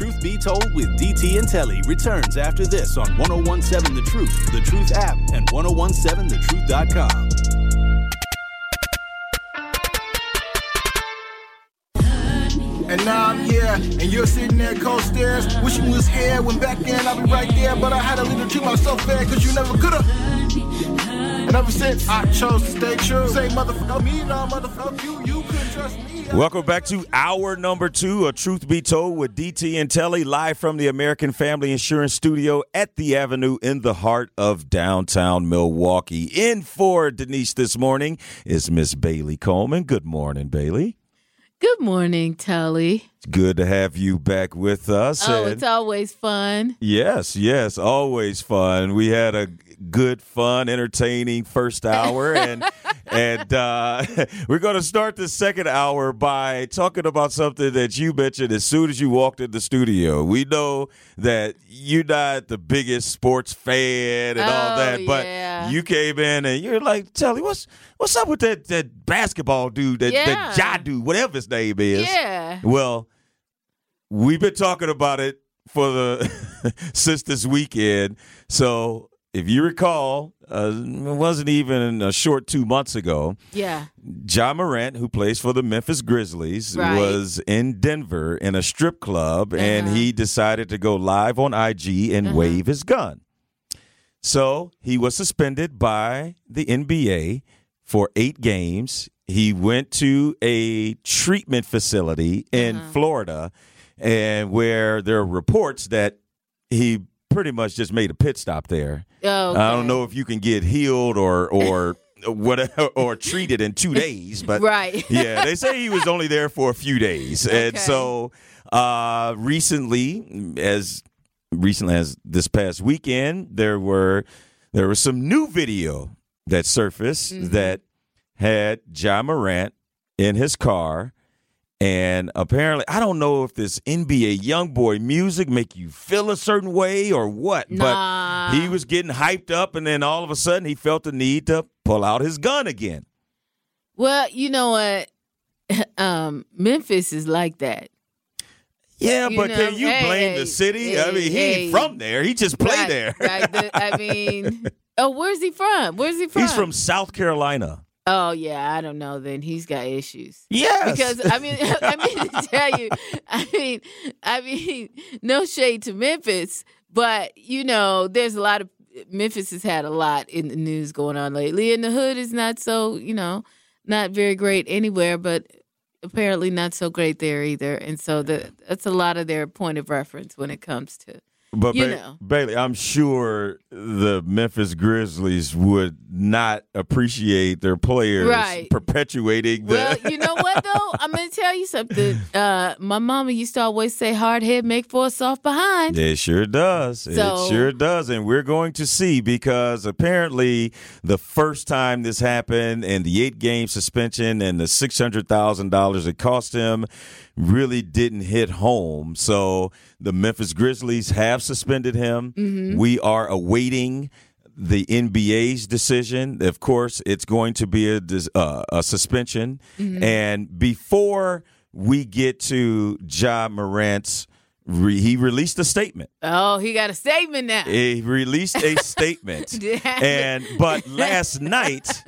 Truth Be Told with DT and Telly returns after this on 1017 The Truth, The Truth app, and 1017thetruth.com. And now I'm here, and you're sitting there cold stairs, wishing you was here. When back then I'll be right there, but I had to leave to treat myself fair, cause you never could've. And ever since I chose to stay true, say motherfucker me, no motherfucker you, you couldn't trust me. Welcome back to hour number two of Truth Be Told with DT and Telly, live from the American Family Insurance Studio at the Avenue in the heart of downtown Milwaukee. In for Denise this morning is Miss Bailey Coleman. Good morning, Bailey. Good morning, Telly. It's good to have you back with us. Oh, and- it's always fun. Yes, yes, always fun. We had a good, fun, entertaining first hour, and and uh, we're going to start the second hour by talking about something that you mentioned as soon as you walked in the studio. We know that you're not the biggest sports fan and all Oh, that, but yeah. you came in and you're like, Telly, what's what's up with that that basketball dude, that Yeah. that Ja dude, whatever his name is? Yeah. Well, we've been talking about it for the since this weekend. So if you recall, uh, it wasn't even a short two months ago. Yeah. Ja Morant, who plays for the Memphis Grizzlies, Right. was in Denver in a strip club, and Uh-huh. he decided to go live on IG and Uh-huh. wave his gun. So he was suspended by the NBA for eight games. He went to a treatment facility in Uh-huh. Florida, and where there are reports that he pretty much just made a pit stop there. Oh, I don't know if you can get healed or or whatever or treated in two days, but Right. yeah, they say he was only there for a few days, and so uh, recently, as recently as this past weekend, there were there was some new video that surfaced Mm-hmm. that had Ja Morant in his car. And apparently, I don't know if this NBA YoungBoy music make you feel a certain way or what, Nah. but he was getting hyped up, and then all of a sudden, he felt the need to pull out his gun again. Well, you know what? Um, Memphis is like that. Yeah, You but know, can you hey, blame hey, the city? I mean, he hey. ain't from there. He just played right, there. right. The- I mean, oh, where's he from? Where's he from? He's from South Carolina. Oh yeah, I don't know. Then he's got issues. Yes. Because I mean, I mean to tell you, I mean, I mean, no shade to Memphis, but you know, there's a lot of Memphis has had a lot in the news going on lately, and the hood is not so, you know, not very great anywhere, but apparently not so great there either. And so the, that's a lot of their point of reference when it comes to. But You Ba- know. Bailey, I'm sure the Memphis Grizzlies would not appreciate their players Right. perpetuating the. Well, you know what though? I'm gonna tell you something. Uh, my mama used to always say, "Hard head make for a soft behind." It sure does. it sure does. And we're going to see because apparently the first time this happened and the eight game suspension and the $600,000 it cost him really didn't hit home. So the Memphis Grizzlies have suspended him. Mm-hmm. We are awaiting the NBA's decision. Of course, it's going to be a, uh, a suspension. Mm-hmm. And before we get to Ja Morant's, re- he released a statement. Oh, he got a statement now. He released a statement. and but last night.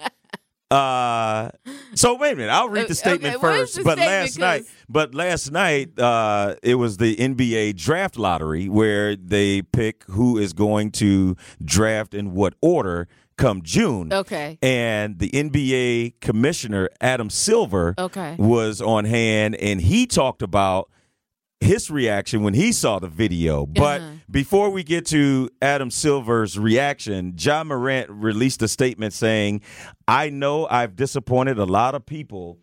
Uh, so wait a minute. I'll read the statement what is first. the But statement? last night, but last night, uh, it was the NBA draft lottery where they pick who is going to draft in what order come June. Okay. And the NBA commissioner Adam Silver Okay. was on hand, and he talked about his reaction when he saw the video. But Uh-huh. before we get to Adam Silver's reaction, Ja Morant released a statement saying, I know I've disappointed a lot of people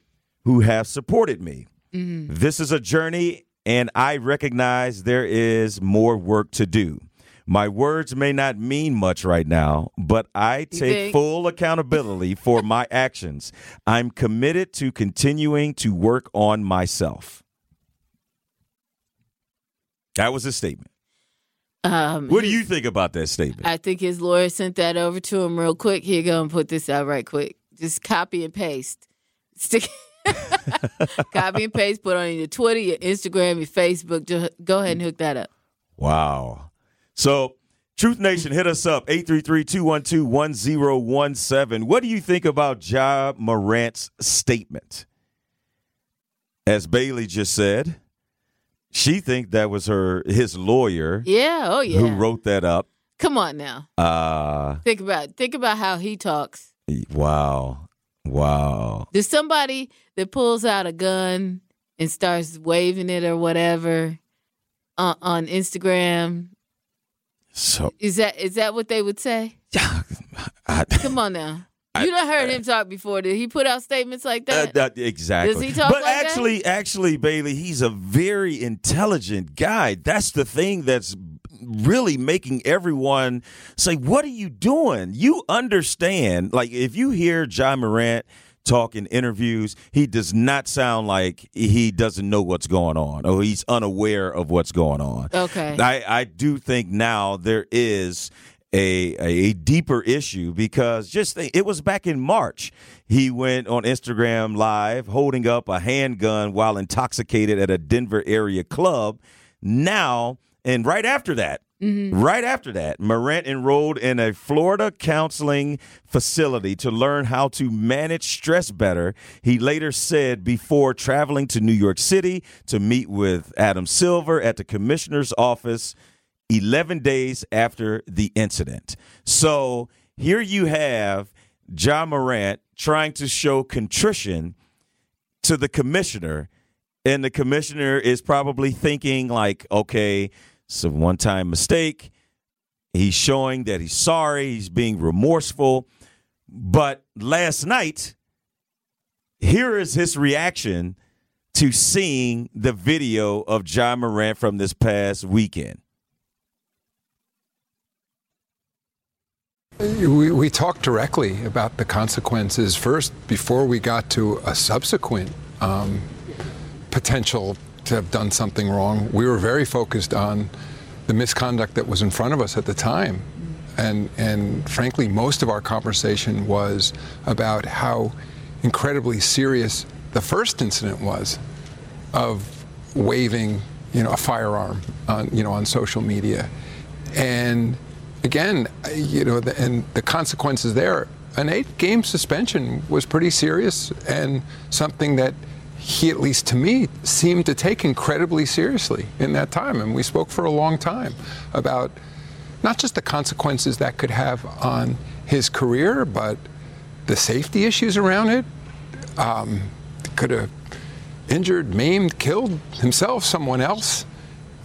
who have supported me. Mm-hmm. This is a journey, and I recognize there is more work to do. My words may not mean much right now, but I take full accountability for my actions. I'm committed to continuing to work on myself. That was his statement. Um, What do you think about that statement? I think his lawyer sent that over to him real quick. Here, go and put this out right quick. Just copy and paste. Stick. Copy and paste, put on your Twitter, your Instagram, your Facebook. Just go ahead and hook that up. Wow. So, Truth Nation, hit us up 833-212-1017. What do you think about Ja Morant's statement? As Bailey just said, she think that was her his lawyer Yeah, oh yeah. who wrote that up. Come on now. Uh Think about think about how he talks. wow. Wow. There's somebody that pulls out a gun and starts waving it or whatever on, on Instagram. So Is that is that what they would say? I, Come on now. You done heard him talk before. Did he put out statements like Uh, that? that- exactly. Does he talk but like that? actually, actually, Bailey, he's a very intelligent guy. That's the thing that's really making everyone say, "What are you doing?" You understand? Like if you hear Ja Morant talk in interviews, he does not sound like he doesn't know what's going on or he's unaware of what's going on. Okay. I, I do think now there is a, a deeper issue because just think, it was back in March. He went on Instagram Live holding up a handgun while intoxicated at a Denver area club. Now, and right after that, mm-hmm. Right after that, Morant enrolled in a Florida counseling facility to learn how to manage stress better. He later said before traveling to New York City to meet with Adam Silver at the commissioner's office 11 days after the incident. So here you have Ja Morant trying to show contrition to the commissioner, and the commissioner is probably thinking, like, okay, it's a one time mistake. He's showing that he's sorry, he's being remorseful. But last night, here is his reaction to seeing the video of Ja Morant from this past weekend. We, we talked directly about the consequences first before we got to a subsequent um, potential to have done something wrong. We were very focused on the misconduct that was in front of us at the time. And, and frankly, most of our conversation was about how incredibly serious the first incident was of waving, you know, a firearm on, you know, on social media. And again, you know, the, and the consequences there, an eight-game suspension was pretty serious and something that he, at least to me, seemed to take incredibly seriously in that time. And we spoke for a long time about not just the consequences that could have on his career, but the safety issues around it. Um, could have injured, maimed, killed himself, someone else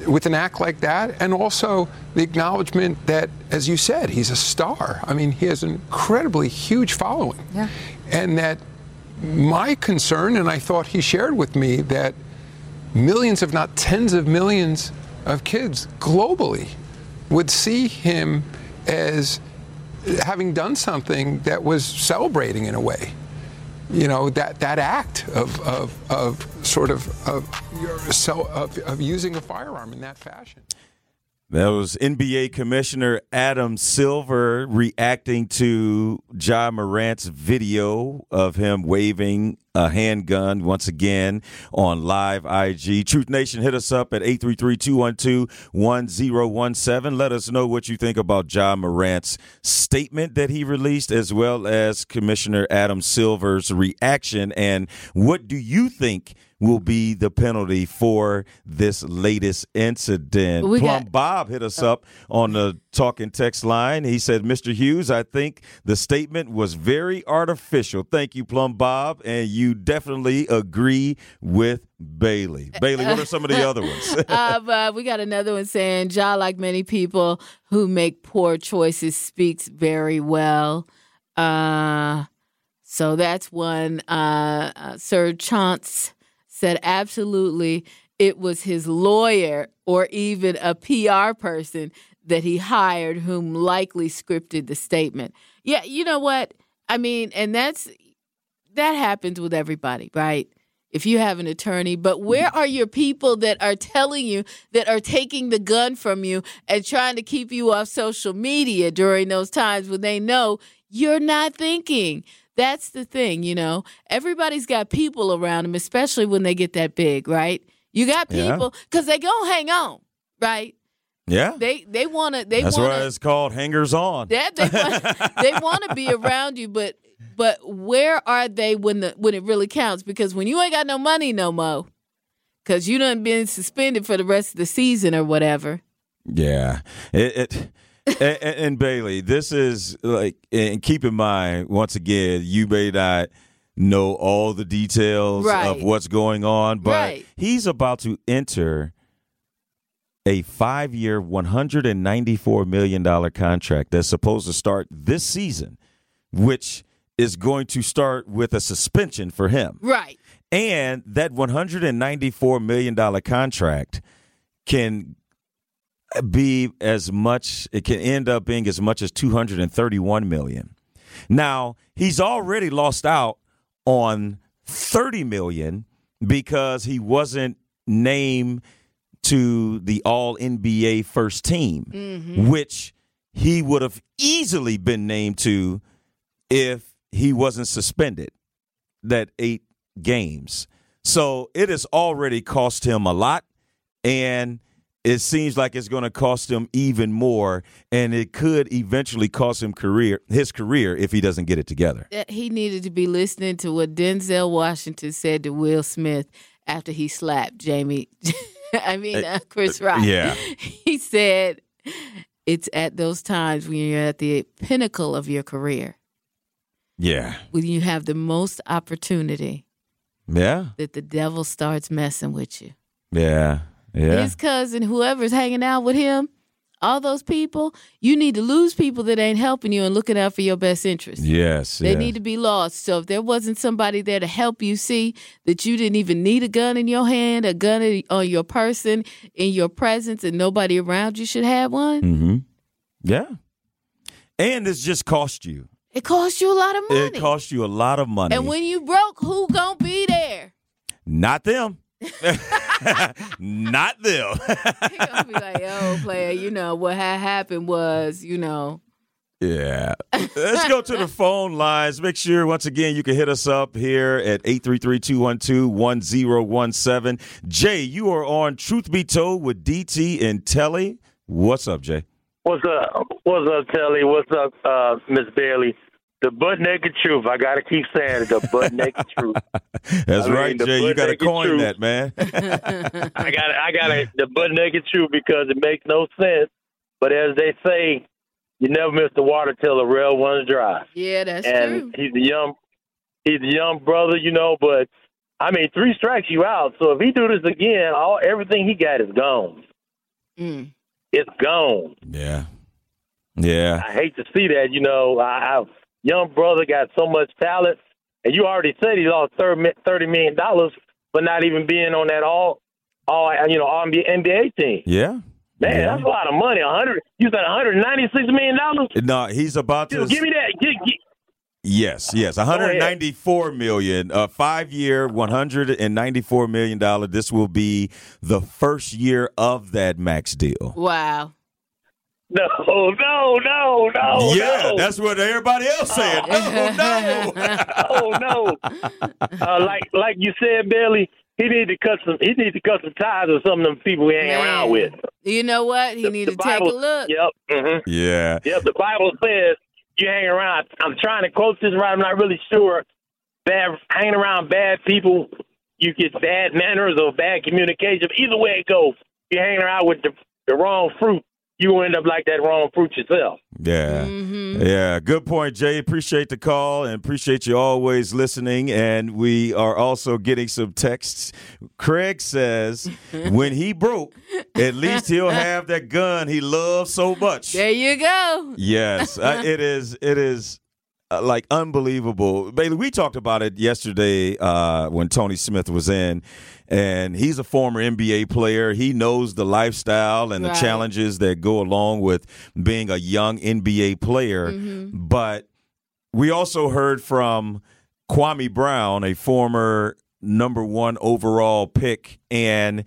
with an act like that, and also the acknowledgement that, as you said, he's a star. I mean, he has an incredibly huge following. Yeah. And that my concern, and I thought he shared with me, that millions, if not tens of millions, of kids globally would see him as having done something that was celebrating in a way you know that that act of of, of sort of of, so, of of using a firearm in that fashion. That was NBA Commissioner Adam Silver reacting to Ja Morant's video of him waving a handgun once again on live IG. Truth Nation, hit us up at 833-212-1017. Let us know what you think about Ja Morant's statement that he released as well as Commissioner Adam Silver's reaction and what do you think will be the penalty for this latest incident. We Plum got- Bob hit us up on the talking text line. He said, Mr. Hughes, I think the statement was very artificial. Thank you, Plum Bob. And you definitely agree with Bailey. Bailey, what are some of the other ones? uh, but we got another one saying, Ja, like many people who make poor choices, speaks very well. Uh, so that's one. Uh, uh, Sir Chance said, absolutely, it was his lawyer or even a PR person that he hired whom likely scripted the statement. Yeah, you know what? I mean, and that's that happens with everybody, right? If you have an attorney, but where are your people that are telling you that are taking the gun from you and trying to keep you off social media during those times when they know you're not thinking? That's the thing, you know. Everybody's got people around them, especially when they get that big, right? You got people because they gonna hang on, right? Yeah. They they want to they That's want why it's called hangers on. that they want, they want to be around you, but but where are they when the when it really counts? Because when you ain't got no money no more, because you done been suspended for the rest of the season or whatever. Yeah. It, it and, and- and Bailey, this is like, and keep in mind, once again, you may not know all the details Right. of what's going on, but Right. he's about to enter a five year, $194 million contract that's supposed to start this season, which is going to start with a suspension for him. Right. And that $194 million contract can be as much it can end up being as much as 231 million. Now, he's already lost out on 30 million because he wasn't named to the all NBA first team, mm-hmm. which he would have easily been named to if he wasn't suspended that 8 games. So, it has already cost him a lot and it seems like it's going to cost him even more and it could eventually cost him career his career if he doesn't get it together he needed to be listening to what Denzel Washington said to Will Smith after he slapped Jamie. I mean, uh, Chris Rock. yeah. He said, "It's at those times when you're at the pinnacle of your career, yeah when you have the most opportunity, yeah that the devil starts messing with you." yeah yeah his cousin, whoever's hanging out with him, all those people, you need to lose people that ain't helping you and looking out for your best interest. yes They yes. need to be lost. So if there wasn't somebody there to help you see that you didn't even need a gun in your hand, a gun on your person, in your presence, and nobody around you should have one, mm-hmm. yeah and it's just cost you it costs you a lot of money. it cost you a lot of money and when you broke, who gonna be there? not them not them He gonna be like, "Oh, player, you know what had happened was, you know." Yeah. Let's go to the phone lines. Make sure, once again, you can hit us up here at 833-212-1017. Jay, you are on Truth Be Told with DT and Telly. What's up, Jay? What's up? What's up, Telly? What's up, uh, Miss Bailey? The butt naked truth. I gotta keep saying it. The butt naked truth. That's I mean, right, the Jay. You got to coin truth. that, man. I got I got to the butt naked truth because it makes no sense. But as they say, you never miss the water till the rail runs dry. Yeah, that's and true. he's a young he's a young brother, you know. But I mean, three strikes you out. So if he do this again, all everything he got is gone. Mm. It's gone. yeah. Yeah. I hate to see that. You know, I, I young brother got so much talent, and you already said he lost thirty thirty million dollars for not even being on that all all you know all NBA team. Yeah. Man, Yeah. that's a lot of money. A hundred. You said one hundred ninety six million dollars. No, he's about to. Dude, give me that. Gi- gi- Yes, yes, 194 million, uh, a five-year, 194 million dollar. This will be the first year of that max deal. Wow. No, no, no, no. yeah, no. that's what everybody else said. Oh no! oh no. Uh, like like you said, Billy, he need to cut some. He need to cut some ties with some of them people he hang Man. around with. You know what? He The- need the to take a look. Yep. hmm yeah, Yep. The Bible says you hang around. I'm trying to quote this right. I'm not really sure. Bad hanging around bad people, you get bad manners or bad communication. Either way it goes, you hanging around with the, the wrong fruit, you will end up like that wrong fruit yourself. yeah, yeah. Good point, Jay. Appreciate the call and appreciate you always listening. And we are also getting some texts. Craig says when he broke, at least he'll have that gun he loves so much. There you go. Yes, uh, it is. It is like unbelievable. Bailey, we talked about it yesterday uh, when Tony Smith was in, and he's a former NBA player. He knows the lifestyle and the challenges that go along with being a young NBA player. But we also heard from Kwame Brown, a former number one overall pick, and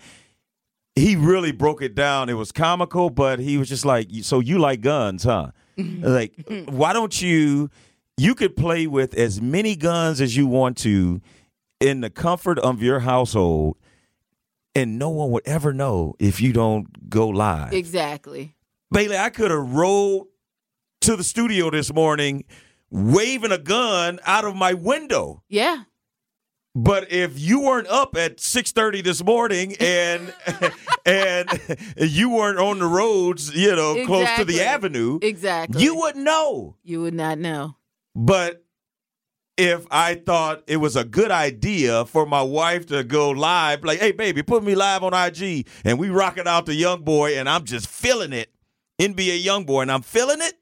he really broke it down. It was comical, but he was just like, "So you like guns, huh? like, why don't you you could play with as many guns as you want to in the comfort of your household, and no one would ever know if you don't go live. Exactly. Bailey, I could have rolled to the studio this morning waving a gun out of my window. Yeah. But if you weren't up at six thirty this morning and and you weren't on the roads, you know, close to the avenue, Exactly. you wouldn't know. You would not know. But if I thought it was a good idea for my wife to go live, like, hey, baby, put me live on IG, and we rocking out the young boy, and I'm just feeling it, NBA YoungBoy, and I'm feeling it,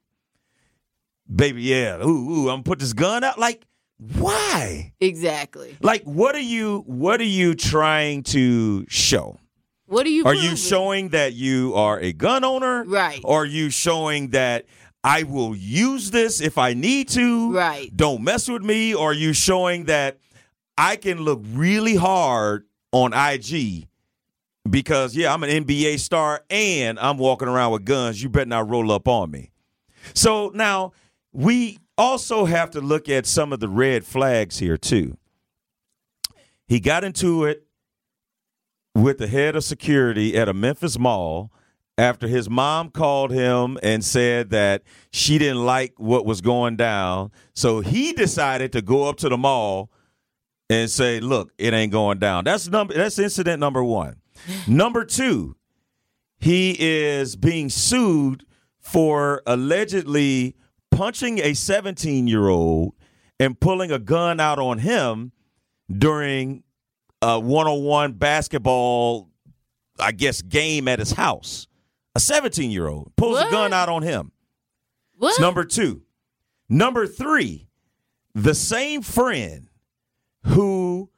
baby, yeah, ooh, ooh, I'm gonna put this gun out. Like, why? Exactly. Like, what are you? What are you trying to show? What are you? Are you showing that you are a gun owner? Right. Or are you showing that I will use this if I need to? Right. Don't mess with me. Or are you showing that I can look really hard on IG because, yeah, I'm an NBA star and I'm walking around with guns. You better not roll up on me. So now we also have to look at some of the red flags here, too. He got into it with the head of security at a Memphis mall after his mom called him and said that she didn't like what was going down. So he decided to go up to the mall and say, "Look, it ain't going down." That's number that's incident number 1. number 2, he is being sued for allegedly punching a 17-year-old and pulling a gun out on him during a one-on-one basketball, I guess, game at his house. A 17-year-old pulls a gun out on him. What? Number two. Number three, the same friend who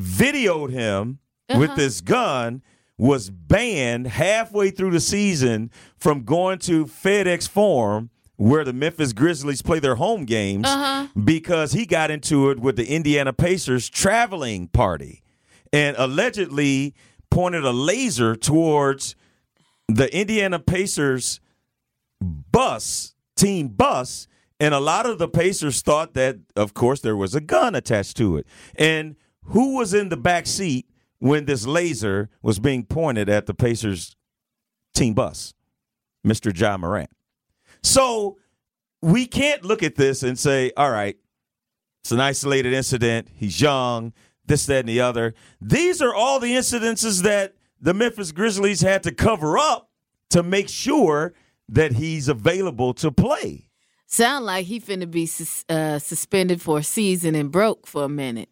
videoed him with Uh-huh. this gun was banned halfway through the season from going to FedEx Forum where the Memphis Grizzlies play their home games Uh-huh. because he got into it with the Indiana Pacers traveling party and allegedly pointed a laser towards the Indiana Pacers bus, team bus, and a lot of the Pacers thought that, of course, there was a gun attached to it. And who was in the back seat when this laser was being pointed at the Pacers team bus? Mr. Ja Morant. So we can't look at this and say, all right, it's an isolated incident. He's young, this, that, and the other. These are all the incidences that the Memphis Grizzlies had to cover up to make sure that he's available to play. Sound like he finna be sus- uh, suspended for a season and broke for a minute.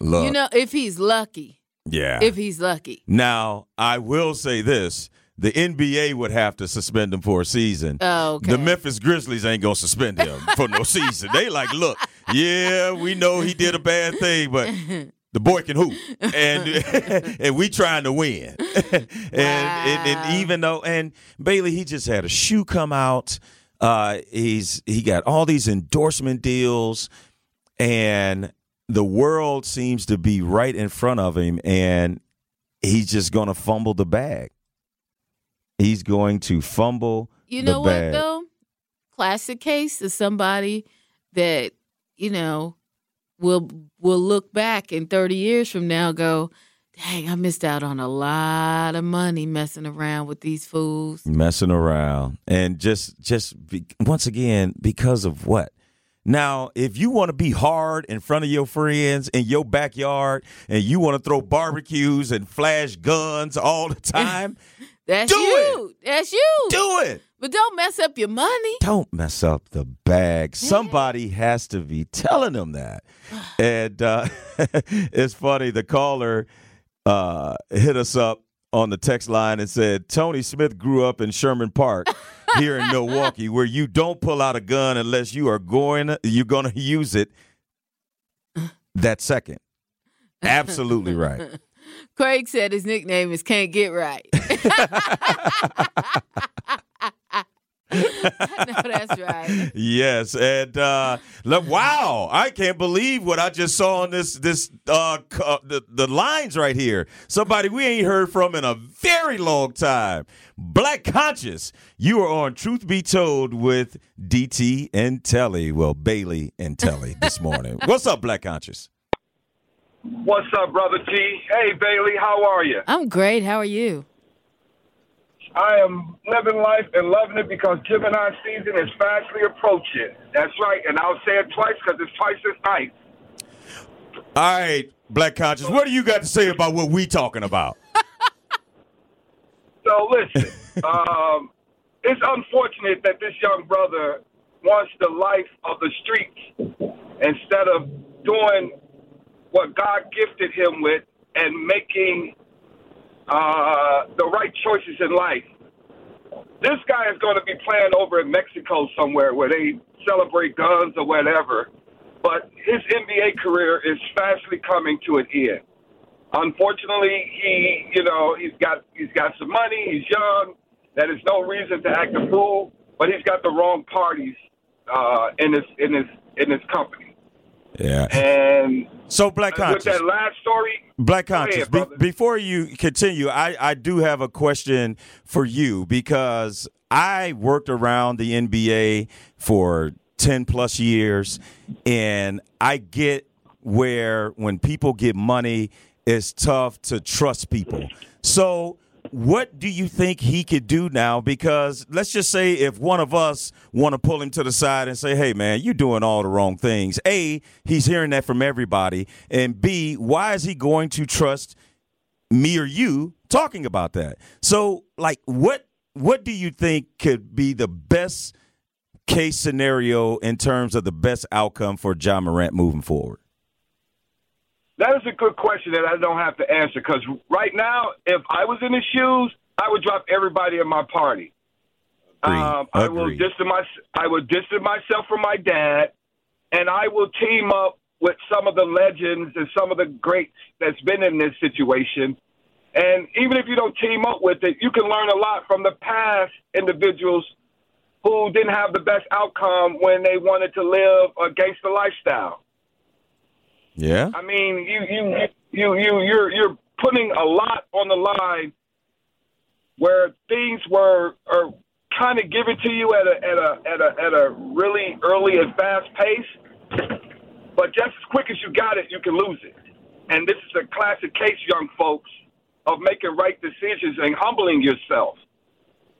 Look, You know, if he's lucky. yeah. If he's lucky. now, I will say this the NBA would have to suspend him for a season. Oh, okay. The Memphis Grizzlies ain't gonna suspend him for no season. They like, look, yeah, we know he did a bad thing, but the boy can hoop, and and we trying to win. and, and and even though and Bailey, he just had a shoe come out. Uh, he's he got all these endorsement deals, and the world seems to be right in front of him, and he's just gonna fumble the bag. He's going to fumble. You know what bag. though? Classic case is somebody that, you know, will will look back in 30 years from now go, "Dang, I missed out on a lot of money messing around with these fools." messing around and just just be, once again because of what now if you want to be hard in front of your friends in your backyard and you want to throw barbecues and flash guns all the time That's Do you. That's you. do it But don't mess up your money. don't mess up the bag somebody has to be telling them that and uh, it's funny the caller uh, hit us up on the text line and said Tony Smith grew up in Sherman Park here in Milwaukee, where you don't pull out a gun unless you are going you're going to use it that second. Absolutely right. Craig said his nickname is Can't Get Right. no, that's right. Yes, and uh, look, wow, I can't believe what I just saw on this this uh, uh, the the lines right here. Somebody we ain't heard from in a very long time. Black Conscious, you are on Truth Be Told with DT and Telly. Well, Bailey and Telly this morning. What's up, Black Conscious? What's up, brother T? Hey, Bailey, how are you? I'm great. How are you? I am living life and loving it because Gemini season is fastly approaching. That's right, and I'll say it twice because it's twice as nice. All right, Black Conscious, what do you got to say about what we talking about? So listen, um, it's unfortunate that this young brother wants the life of the streets instead of doing what God gifted him with and making uh, the right choices in life. This guy is going to be playing over in Mexico somewhere where they celebrate guns or whatever. But his NBA career is fastly coming to an end. Unfortunately, he, you know, he's got he's got some money. He's young. That is no reason to act a fool. But he's got the wrong parties uh, in his in his in his company. Yeah. And so, Black Conscious. With that last story, Black Conscious, ahead, be- before you continue, I, I do have a question for you because I worked around the NBA for 10 plus years, and I get where when people get money, it's tough to trust people. So, what do you think he could do now? Because let's just say if one of us want to pull him to the side and say, "Hey, man, you're doing all the wrong things." A, he's hearing that from everybody, and B, why is he going to trust me or you talking about that? So, like, what what do you think could be the best case scenario in terms of the best outcome for Ja Morant moving forward? That is a good question that I don't have to answer because right now, if I was in his shoes, I would drop everybody in my party. Um, I will distance my I will distance myself from my dad, and I will team up with some of the legends and some of the greats that's been in this situation. And even if you don't team up with it, you can learn a lot from the past individuals who didn't have the best outcome when they wanted to live a gangster lifestyle. Yeah. I mean, you you you you you're you're putting a lot on the line where things were are kind of given to you at a at a at a at a really early and fast pace. But just as quick as you got it, you can lose it. And this is a classic case, young folks, of making right decisions and humbling yourself.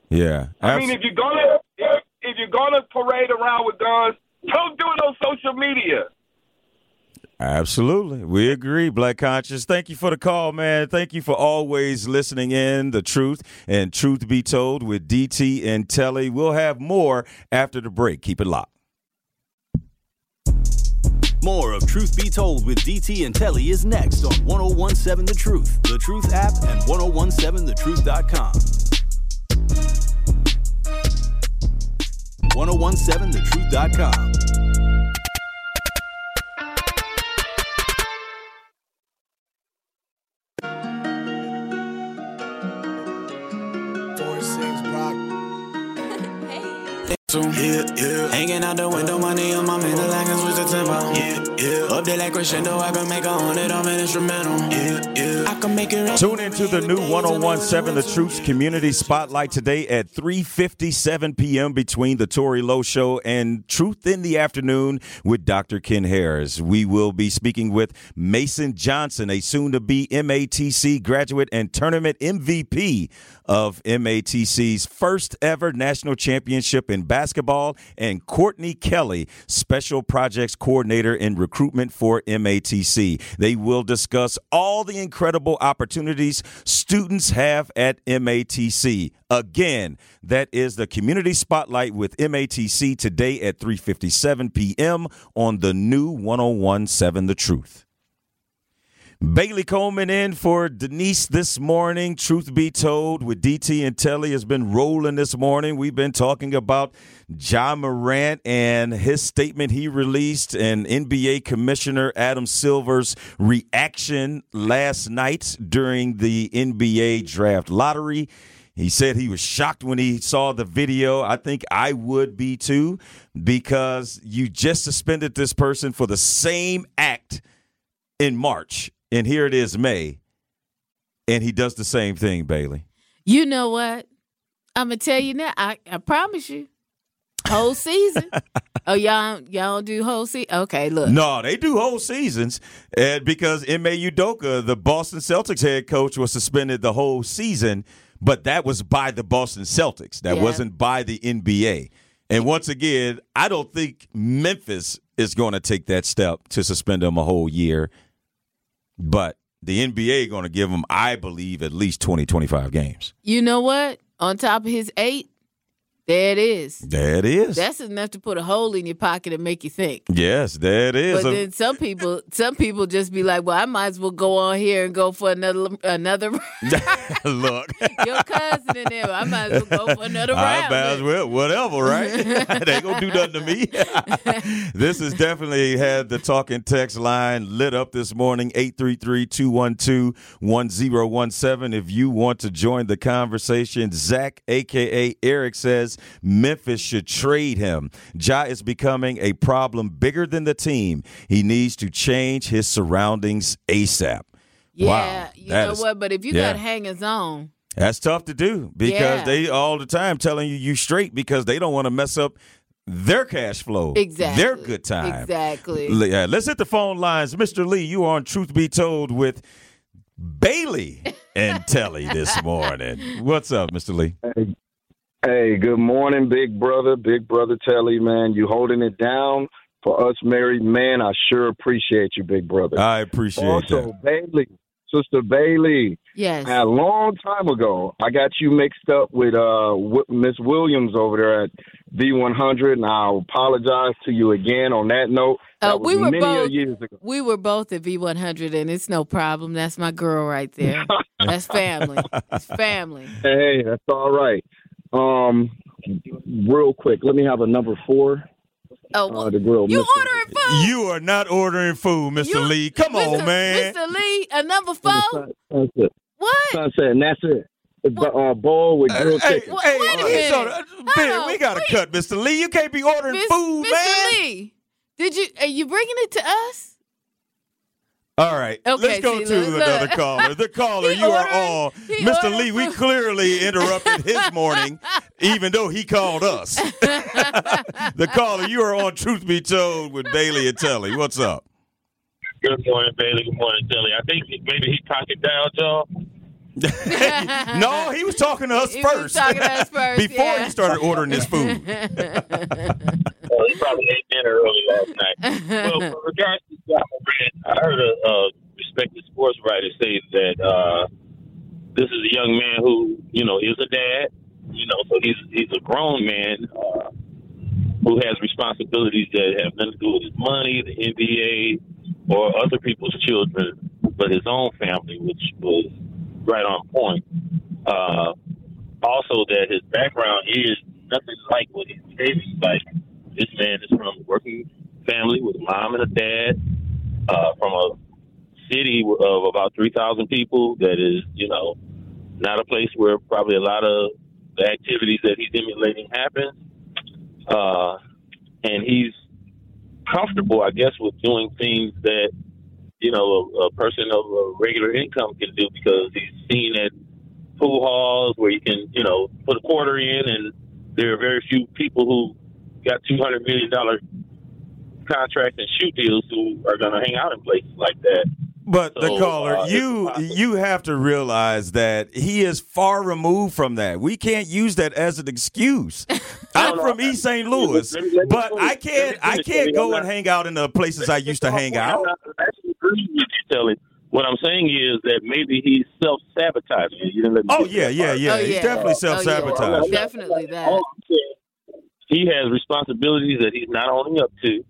Yeah. I mean, if you're gonna if you're gonna parade around with guns, don't do it on social media. Absolutely. We agree, Black Conscious. Thank you for the call, man. Thank you for always listening in the truth and truth be told with DT and Telly. We'll have more after the break. Keep it locked. More of Truth Be Told with DT and Telly is next on 1017 The Truth, The Truth app, and 1017thetruth.com. 1017thetruth.com. Yeah, yeah. Hanging out the window, money on my mental, I can switch the tempo. Yeah, yeah. Up there like crescendo, I can make a hundred on an instrumental. Yeah, yeah. I can make it rain. Tune into the new 1017 The Truth's Community Spotlight today at 3:57 p.m. between the Tory Lowe Show and Truth in the Afternoon with Dr. Ken Harris. We will be speaking with Mason Johnson, a soon-to-be MATC graduate and tournament MVP of MATC's first ever national championship in basketball, and Courtney Kelly, Special Projects Coordinator in Recruitment for MATC. They will discuss all the incredible opportunities students have at MATC. Again, that is the Community Spotlight with MATC today at 3:57 p.m. on the new 1017 The Truth. Bailey Coleman in for Denise this morning. Truth be told, with DT and Telly has been rolling this morning. We've been talking about Ja Morant and his statement he released, and NBA Commissioner Adam Silver's reaction last night during the NBA draft lottery. He said he was shocked when he saw the video. I think I would be too, because you just suspended this person for the same act in March, and here it is May, and he does the same thing, Bailey. You know what? I'm gonna tell you now. I, I promise you, whole season. oh, y'all y'all don't do whole season. Okay, look. No, they do whole seasons, and because Ime Udoka, the Boston Celtics head coach, was suspended the whole season, but that was by the Boston Celtics. That Yeah. wasn't by the NBA. And once again, I don't think Memphis is going to take that step to suspend him a whole year, but the NBA going to give him, I believe, at least 20, 25 games. You know what? On top of his eight, there it is. There it is. That's enough to put a hole in your pocket and make you think. yes, there it is. But then some people, some people just be like, "Well, I might as well go on here and go for another another Look. your cousin and them. I might as well go for another I round." might as well, whatever, right? they ain't gonna do nothing to me. this has definitely had the talking text line lit up this morning, 833-212-1017. If you want to join the conversation, Zach, aka Eric, says Memphis should trade him. Ja is becoming a problem bigger than the team. He needs to change his surroundings ASAP. Yeah, Wow, you that know is- what? But if you yeah. got hangers on, That's tough to do because Yeah. they all the time telling you you straight because they don't want to mess up their cash flow, exactly, their good time. exactly. Yeah, let's hit the phone lines. Mr. Lee, you are on Truth Be Told with Bailey and Telly this morning. What's up, Mr. Lee? Hey, good morning, big brother, big brother Telly, man. You holding it down for us married men. I sure appreciate you, big brother. I appreciate also, that. Bailey, sister Bailey, Yes. a long time ago, I got you mixed up with uh Wi- Miss Williams over there at V100, and I'll apologize to you again on that note. That Uh, we were many both- years ago. We were both at V100, and it's no problem. That's my girl right there. That's family. It's family. Hey, that's all right. Um, real quick, let me have a number four. Oh, Uh, the grill. you Mr. ordering food? You are not ordering food, Mr. You- Lee. Come on, man. Mr. Lee, a number four? That's it. What? Sunset, and that's it. It's a uh, bowl with grilled Hey, chicken. hey, Wait a minute. on- uh, Ben, we got to wait. cut, Mr. Lee. You can't be ordering Miss- food, Mr. man. Lee, did you? Are you bringing it to us? All right, Okay, let's go see, to look, another look. caller. The caller, He you are ordered- on. he Mr. ordered Lee, we clearly interrupted his morning, even though he called us. the caller, you are on Truth Be Told with Bailey and Telly. What's up? Good morning, Bailey. Good morning, Telly. I think maybe he pocket dialed y'all. no, he was talking to us He was first. talking to us first, Before yeah. he started ordering his food. Oh, he probably ate dinner early last night. well, with regards to Ja Morant, I heard a, a respected sports writer say that uh, this is a young man who, you know, is a dad. You know, so he's he's a grown man uh, who has responsibilities that have nothing to do with his money, the NBA, or other people's children, but his own family, which was right on point. Uh, also, that his background is nothing like what he's stating. Like this man is from a working family with a mom and a dad, uh, from a city of about three thousand people. That is, you know, not a place where probably a lot of the activities that he's emulating happen. Uh, and he's comfortable, I guess, with doing things that you know a, a person of a regular income can do because he's seen at pool halls where you can, you know, put a quarter in, and there are very few people who got two hundred million dollar contracts and shoe deals who are going to hang out in places like that. But the caller, uh, you you have to realize that he is far removed from that. We can't use that as an excuse. I'm no, from I- East St. Louis, let me- let me but finish. I can't I can't go and not- hang out in the places I used to hang out. I'm actually agreeing with you, Telly. What I'm saying is that maybe he's self sabotaging. You didn't let me Oh get to yeah, yeah, part. yeah. Oh, He's yeah. definitely Oh, yeah. self sabotaging. Definitely that. He has responsibilities that he's not owning up to,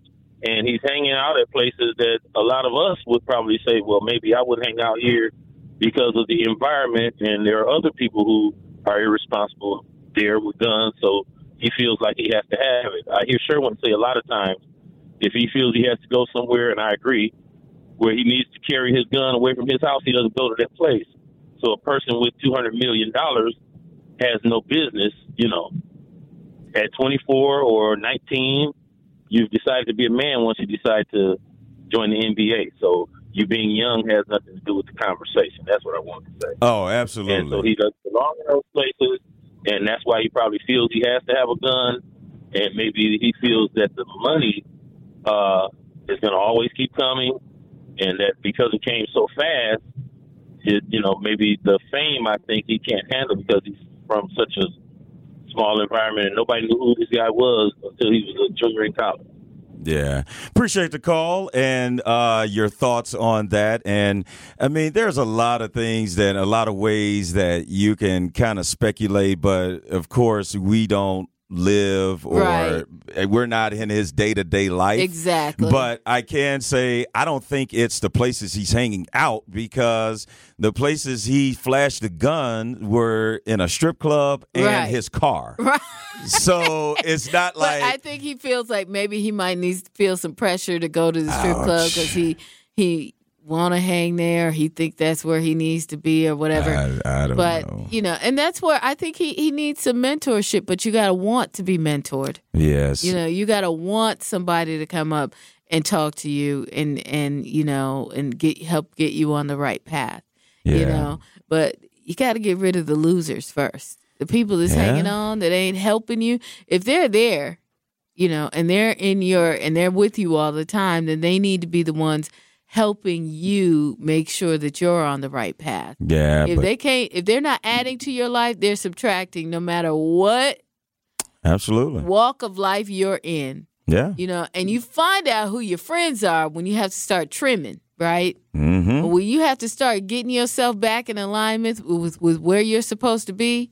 and he's hanging out at places that a lot of us would probably say, well, maybe I would hang out here because of the environment, and there are other people who are irresponsible there with guns, so he feels like he has to have it. I hear Sherwin say a lot of times, if he feels he has to go somewhere, and I agree, where he needs to carry his gun away from his house, he doesn't go to that place. So a person with two hundred million dollars has no business, you know, at 24 or 19, you've decided to be a man once you decide to join the NBA. So you being young has nothing to do with the conversation. That's what I want to say. Oh, absolutely. And so he doesn't belong in those places, and that's why he probably feels he has to have a gun, and maybe he feels that the money uh, is going to always keep coming, and that because it came so fast, it, you know, maybe the fame I think he can't handle because he's from such a small environment and nobody knew who this guy was until he was a junior in college. Yeah. Appreciate the call and uh, your thoughts on that. And I mean, there's a lot of things that, a lot of ways that you can kind of speculate, but of course, we don't live or Right. Eh, we're not in his day to day life. Exactly. But I can say I don't think it's the places he's hanging out because the places he flashed the gun were in a strip club and Right. his car. Right. So it's not like but I think he feels like maybe he might need to feel some pressure to go to the strip club because he he want to hang there. He think that's where he needs to be or whatever. I, I don't but know. you know, and that's where I think he he needs some mentorship. But you got to want to be mentored. Yes. You know, you got to want somebody to come up and talk to you and and you know and get help get you on the right path. You know, but you got to get rid of the losers first. The people that's Yeah. hanging on that ain't helping you. If they're there, you know, and they're in your and they're with you all the time, then they need to be the ones helping you make sure that you're on the right path. Yeah, if but they can't if they're not adding to your life, they're subtracting no matter what absolutely. walk of life you're in. Yeah. You know, and you find out who your friends are when you have to start trimming, right? Mm-hmm. When you have to start getting yourself back in alignment with, with where you're supposed to be,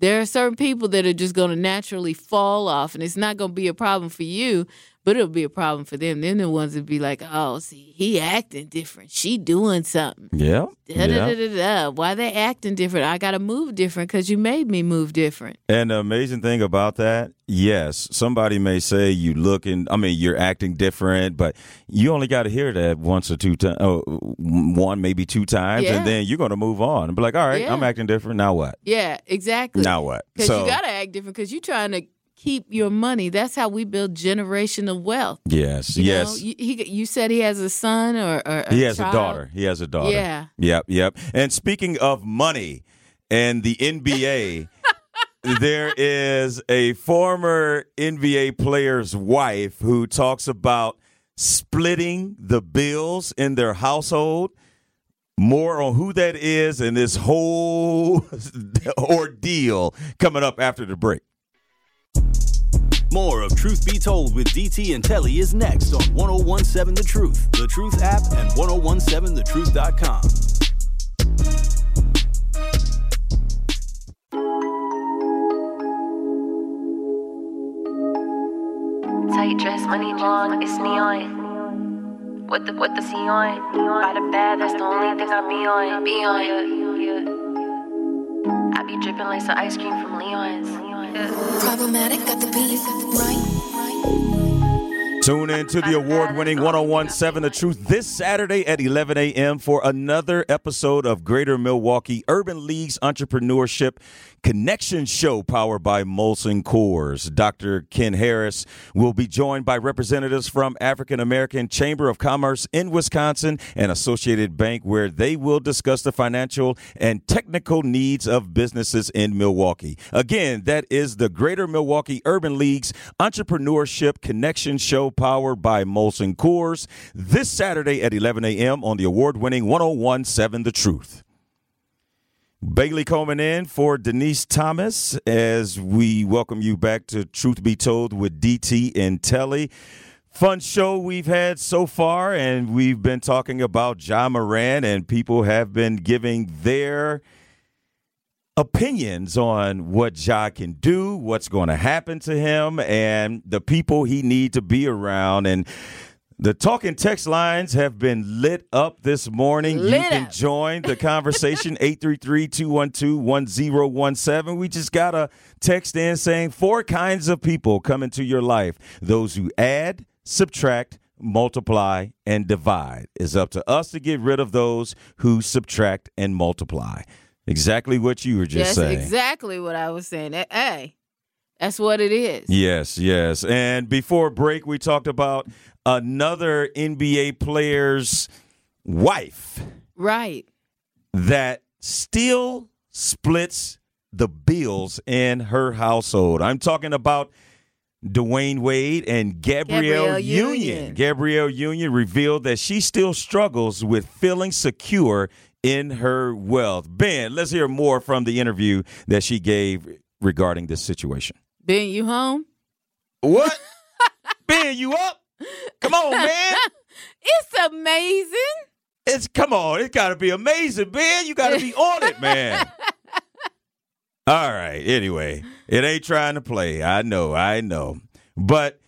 there are certain people that are just going to naturally fall off, and it's not going to be a problem for you, but it'll be a problem for them. Then the ones that be like, "Oh, see, he acting different. She doing something. Yeah. Da, da, yeah. da, da, da. Why they acting different? I got to move different because you made me move different. And the amazing thing about that, yes, somebody may say you looking, I mean, you're acting different, but you only got to hear that once or two times, oh, one, maybe two times, Yeah. and then you're going to move on and be like, all right, Yeah. I'm acting different. Now what? Yeah, exactly. Now what? Because So, you got to act different because you're trying to keep your money. That's how we build generational wealth. yes, You yes. Know? You, he, you said he has a son or, or a he has child? a daughter. He has a daughter. Yeah. Yep, yep. And speaking of money and the NBA, there is a former NBA player's wife who talks about splitting the bills in their household. More on who that is and this whole ordeal coming up after the break. More of Truth Be Told with DT and Telly is next on 1017 The Truth, The Truth app, and 1017thetruth.com. Tight dress, money long, it's neon. With the with the C on, by the bed, that's the only thing I be on, be on. I be dripping like some ice cream from Leon's. Problematic, got the beef, right? Tune in to the award winning 1017 The Truth this Saturday at 11 a.m. for another episode of Greater Milwaukee Urban League's Entrepreneurship Connection Show powered by Molson Coors. Dr. Ken Harris will be joined by representatives from African American Chamber of Commerce in Wisconsin and Associated Bank, where they will discuss the financial and technical needs of businesses in Milwaukee. Again, that is the Greater Milwaukee Urban League's Entrepreneurship Connection Show powered by Molson Coors this Saturday at 11 a.m. on the award winning 1017 The Truth. Bailey Coleman in for Denise Thomas as we welcome you back to Truth Be Told with DT and Telly. Fun show we've had so far, and we've been talking about Ja Morant, and people have been giving their opinions on what Ja can do, what's going to happen to him, and the people he need to be around. And the talking text lines have been lit up this morning. you can up. join the conversation 833-212-1017. We just got a text in saying four kinds of people come into your life. Those who add, subtract, multiply, and divide. It's up to us to get rid of those who subtract and multiply. Exactly what you were just That's saying. exactly what I was saying. Eh, Hey, that's what it is. Yes, yes. And before break, we talked about another NBA player's wife Right. that still splits the bills in her household. I'm talking about Dwyane Wade and Gabrielle, Gabrielle Union. Union. Gabrielle Union revealed that she still struggles with feeling secure in her wealth. Ben, let's hear more from the interview that she gave regarding this situation. Ben, you home? What? ben, you up? Come on, man. It's amazing. It's come on. It's got to be amazing, man. You got to be on it, man. All right. Anyway, it ain't trying to play. I know. I know. But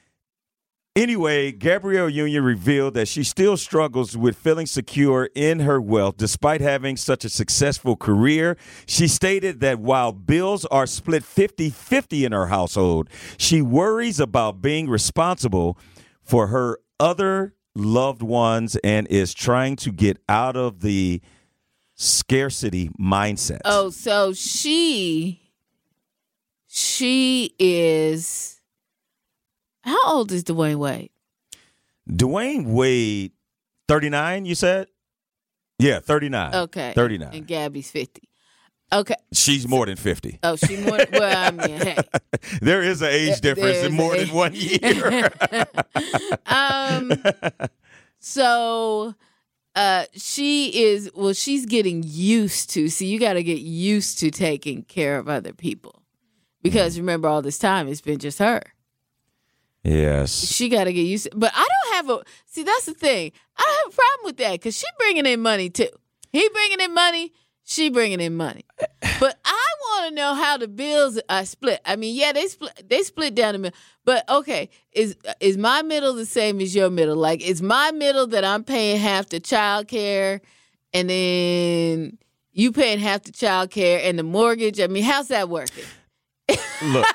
anyway, Gabrielle Union revealed that she still struggles with feeling secure in her wealth despite having such a successful career. She stated that while bills are split 50 50 in her household, she worries about being responsible for her other loved ones and is trying to get out of the scarcity mindset. Oh, so she she is how old is Dwyane Wade? Dwyane Wade, 39, you said? Yeah, 39. Okay. 39. And Gabby's 50. Okay. She's more than 50. Oh, she more well, I mean, hey. There is an age There- difference in more than one year. um so uh she is well she's getting used to see you got to get used to taking care of other people because remember all this time it's been just her yes. she got to get used to but i don't have a see that's the thing i don't have a problem with that because she bringing in money too he bringing in money she bringing in money. But i want to know how the bills are split. I mean yeah they split they split down the middle. But okay is is my middle the same as your middle? Like is my middle that i'm paying half the child care and then you paying half the child care and the mortgage? I mean how's that working? Look.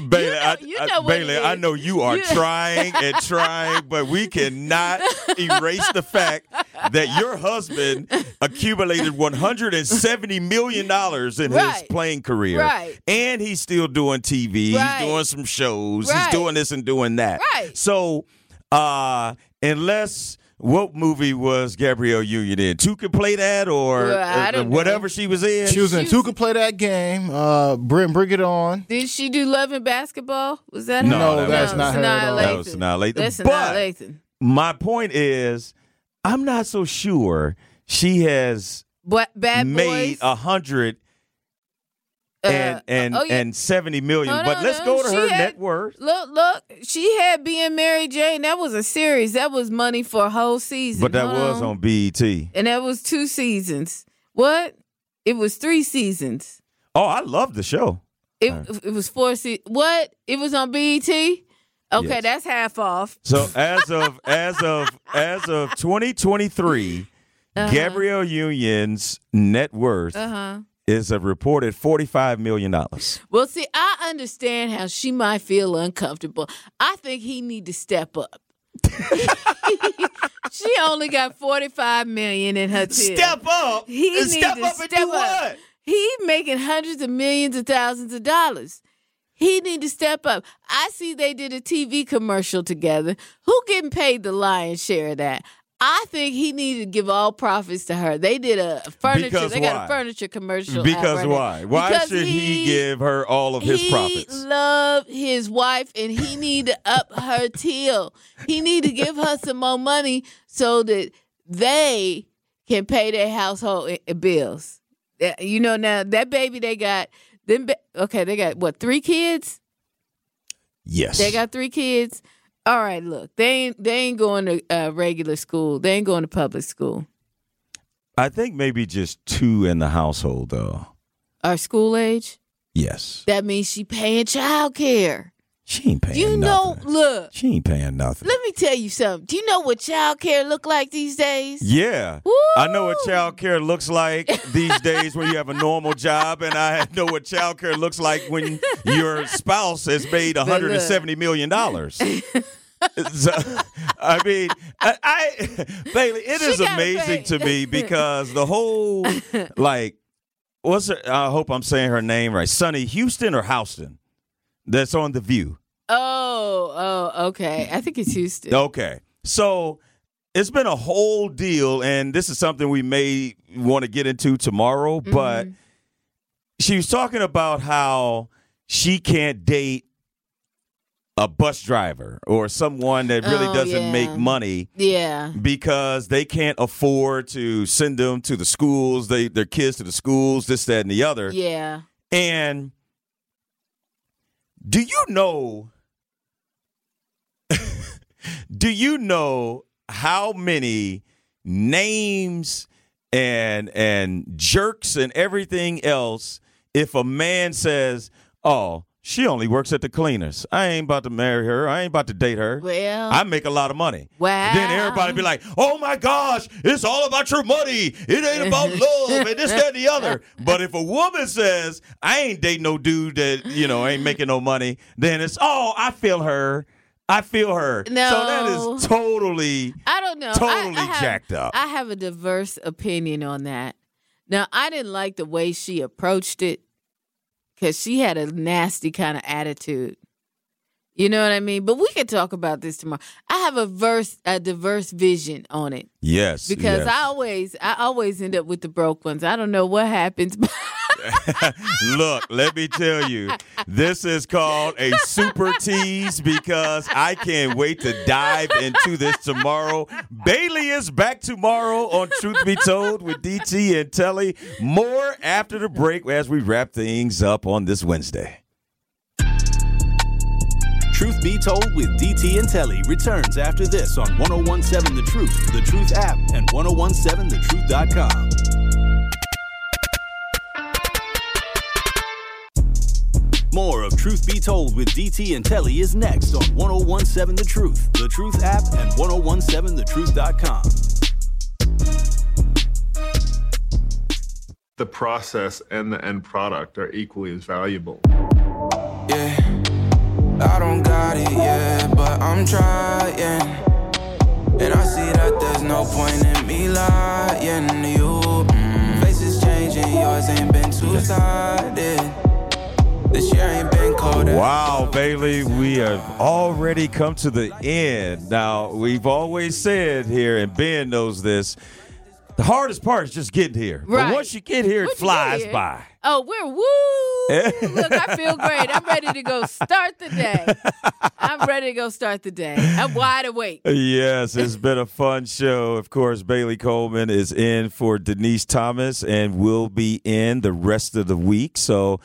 Bailey, know- I, you I- know Bailey, I know you are You- trying and trying, but we cannot erase the fact that your husband accumulated $170 million in his playing career. Right. And he's still doing TV. Right. He's doing some shows. Right. He's doing this and doing that. Right. So, uh, unless. What movie was Gabrielle Union in? Two can play that or Well, uh, don't know. whatever she was in? She was in She Two was- Could Play That Game. Uh, bring, bring It On. Did she do Love and Basketball? Was that her? No, No, that's not her at all. That was not Lathan. That's But- not Lathan. My point is, I'm not so sure she has But Bad made Boys. a hundred uh, and and oh, yeah. and seventy million. No, but no, let's no. go to She her had- net worth. Look, look. She had being Mary Jane. That was a series. That was money for a whole season. But that Hold was on BET. and that was two seasons. What? It was three seasons. Oh, I love the show. It it was four se- What? It was on BET. Okay, Yes. that's half off. So as of as of as of 2023, Uh-huh. Gabrielle Union's net worth Uh huh. Is a reported 45 million dollars. Well, see, I understand how she might feel uncomfortable. I think he need to step up. she only got forty five million in her till. Step up. He And need step to up and step do up. what? He making hundreds of millions of thousands of dollars. He need to step up. I see they did a TV commercial together. Who getting paid the lion's share of that? I think he needed to give all profits to her. They did a furniture. Because they got a furniture commercial. Because right why? Why Because should he, give her all of his he profits? loved his wife, and he need to up her till. He need to give her some more money so that they can pay their household bills. You know now that baby they got them. Okay, they got what three kids? Yes. They got three kids. All right, look, they ain't they ain't going to uh, regular school. They ain't going to public school. I think maybe just two in the household though. Are school age? Yes. That means she paying child care. She ain't paying You know, nothing. look. She ain't paying nothing. Let me tell you something. Do you know what child care look like these days? Yeah. Woo! I know what child care looks like these days when you have a normal job, and I know what child care looks like when your spouse has made $170 million. So, I mean, I, I Bailey, it She is amazing pay. to me because the whole like what's her, I hope I'm saying her name right. Sunny Houston or Houston? That's on the View. Oh, oh, okay. I think it's Houston. Okay, so it's been a whole deal, and this is something we may want to get into tomorrow. Mm-hmm. But she was talking about how she can't date a bus driver or someone that really Oh, doesn't yeah. make money Yeah. because they can't afford to send them to the schools, they their kids to the schools, this, that, and the other. Yeah. And do you know? do you know how many names and and jerks and everything else? If a man says, "Oh, she only works at the cleaners. I ain't about to marry her. I ain't about to date her. Well, I make a lot of money." Wow. Then everybody be like, "Oh my gosh, it's all about your money. It ain't about love and this, that, and the other." But if a woman says, "I ain't dating no dude that you know ain't making no money," then it's, "Oh, I feel her. I feel her." No. So that is totally. I don't know. I- Totally I have- jacked up. I have a diverse opinion on that. Now, I didn't like the way she approached it because she had a nasty kind of attitude. You know what I mean? But we can talk about this tomorrow. I have a verse, a diverse vision on it Yes, because yes. I always, I always end up with the broke ones. I don't know what happens. Look, let me tell you, this is called a super tease because I can't wait to dive into this tomorrow. Bailey is back tomorrow on Truth Be Told with DT and Telly. More after the break as we wrap things up on this Wednesday. Truth Be Told with DT and Telly returns after this on 1017 The Truth, The Truth app, and 1017thetruth.com. More of Truth Be Told with DT and Telly is next on 1017 The Truth, The Truth app, and 1017thetruth.com. the process and the end product are equally as valuable. Yeah, I don't got it yet, but I'm trying. And I see that there's no point in me lying to you. Mm, faces changing, yours ain't been two-sided. This Wow, Bailey, we have already come to the end. Now, we've always said here, and Ben knows this, the hardest part is just getting here. Right. But once you get here, it Once you get flies here- by. Oh, we're woo! Look, I feel great. I'm ready to go start the day. I'm ready to go start the day. I'm wide awake. Yes, it's been a fun show. Of course, Bailey Coleman is in for Denise Thomas and will be in the rest of the week. So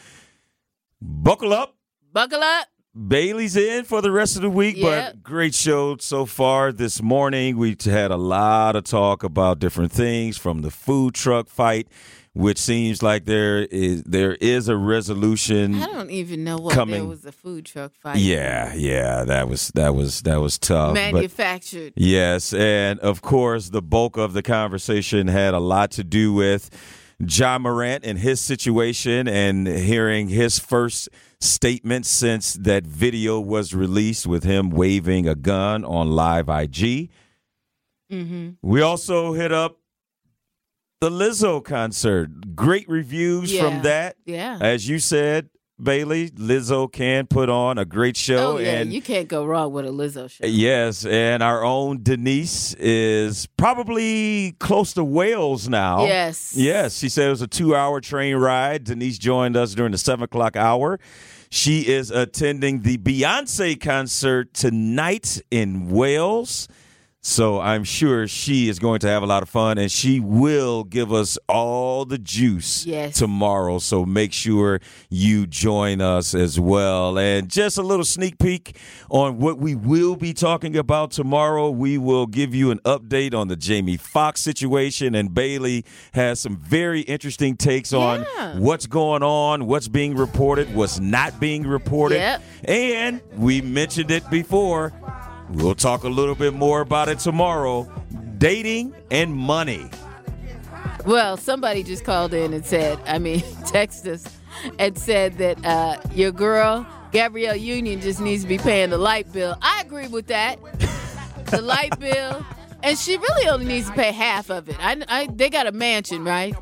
buckle up. Buckle up. Bailey's in for the rest of the week, Yep. but great show so far this morning. We had a lot of talk about different things from the food truck fight, which seems like there is there is a resolution. I don't even know what Coming. there was a food truck fight. Yeah, yeah, that was that was that was tough. but- Manufactured. Yes, and of course, the bulk of the conversation had a lot to do with Ja Morant and his situation and hearing his first statement since that video was released with him waving a gun on live IG. Mm-hmm. We also hit up the Lizzo concert. Great reviews Yeah. from that. Yeah. As you said, Bailey, Lizzo can put on a great show Oh, yeah. and you can't go wrong with a Lizzo show. Yes, and our own Denise is probably close to Wales now. Yes. Yes, she said it was a two hour train ride. Denise joined us during the seven o'clock hour. She is attending the Beyonce concert tonight in Wales. So I'm sure she is going to have a lot of fun and she will give us all the juice Yes. tomorrow. So make sure you join us as well. And just a little sneak peek on what we will be talking about tomorrow. We will give you an update on the Jamie Foxx situation. And Bailey has some very interesting takes on what's going on, what's being reported, what's not being reported. Yep. And we mentioned it before. We'll talk a little bit more about it tomorrow. Dating and money. Well, somebody just called in and said, I mean, texted us and said that uh, your girl, Gabrielle Union, just needs to be paying the light bill. I agree with that. the light bill and she really only needs to pay half of it. I, I they got a mansion, right?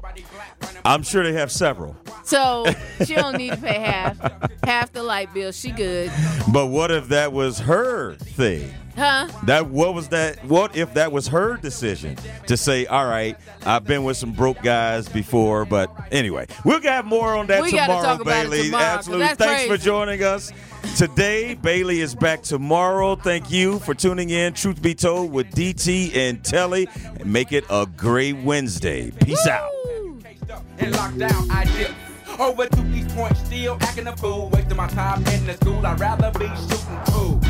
I'm sure they have several. So she don't need to pay half, half the light bill. She good, But what if that was her thing? Huh? That what was that? What if that was her decision to say, "All right, I've been with some broke guys before," but anyway, we'll have more on that We tomorrow, talk about it Bailey. tomorrow, 'cause Absolutely. that's Thanks for joining us today. Bailey is back tomorrow. Thank you for tuning in. Truth be told, with DT and Telly, make it a great Wednesday. Peace out. In lockdown, I dip. Over to East Point, still acting a fool. Wasting my time in the school. I'd rather be shooting pool.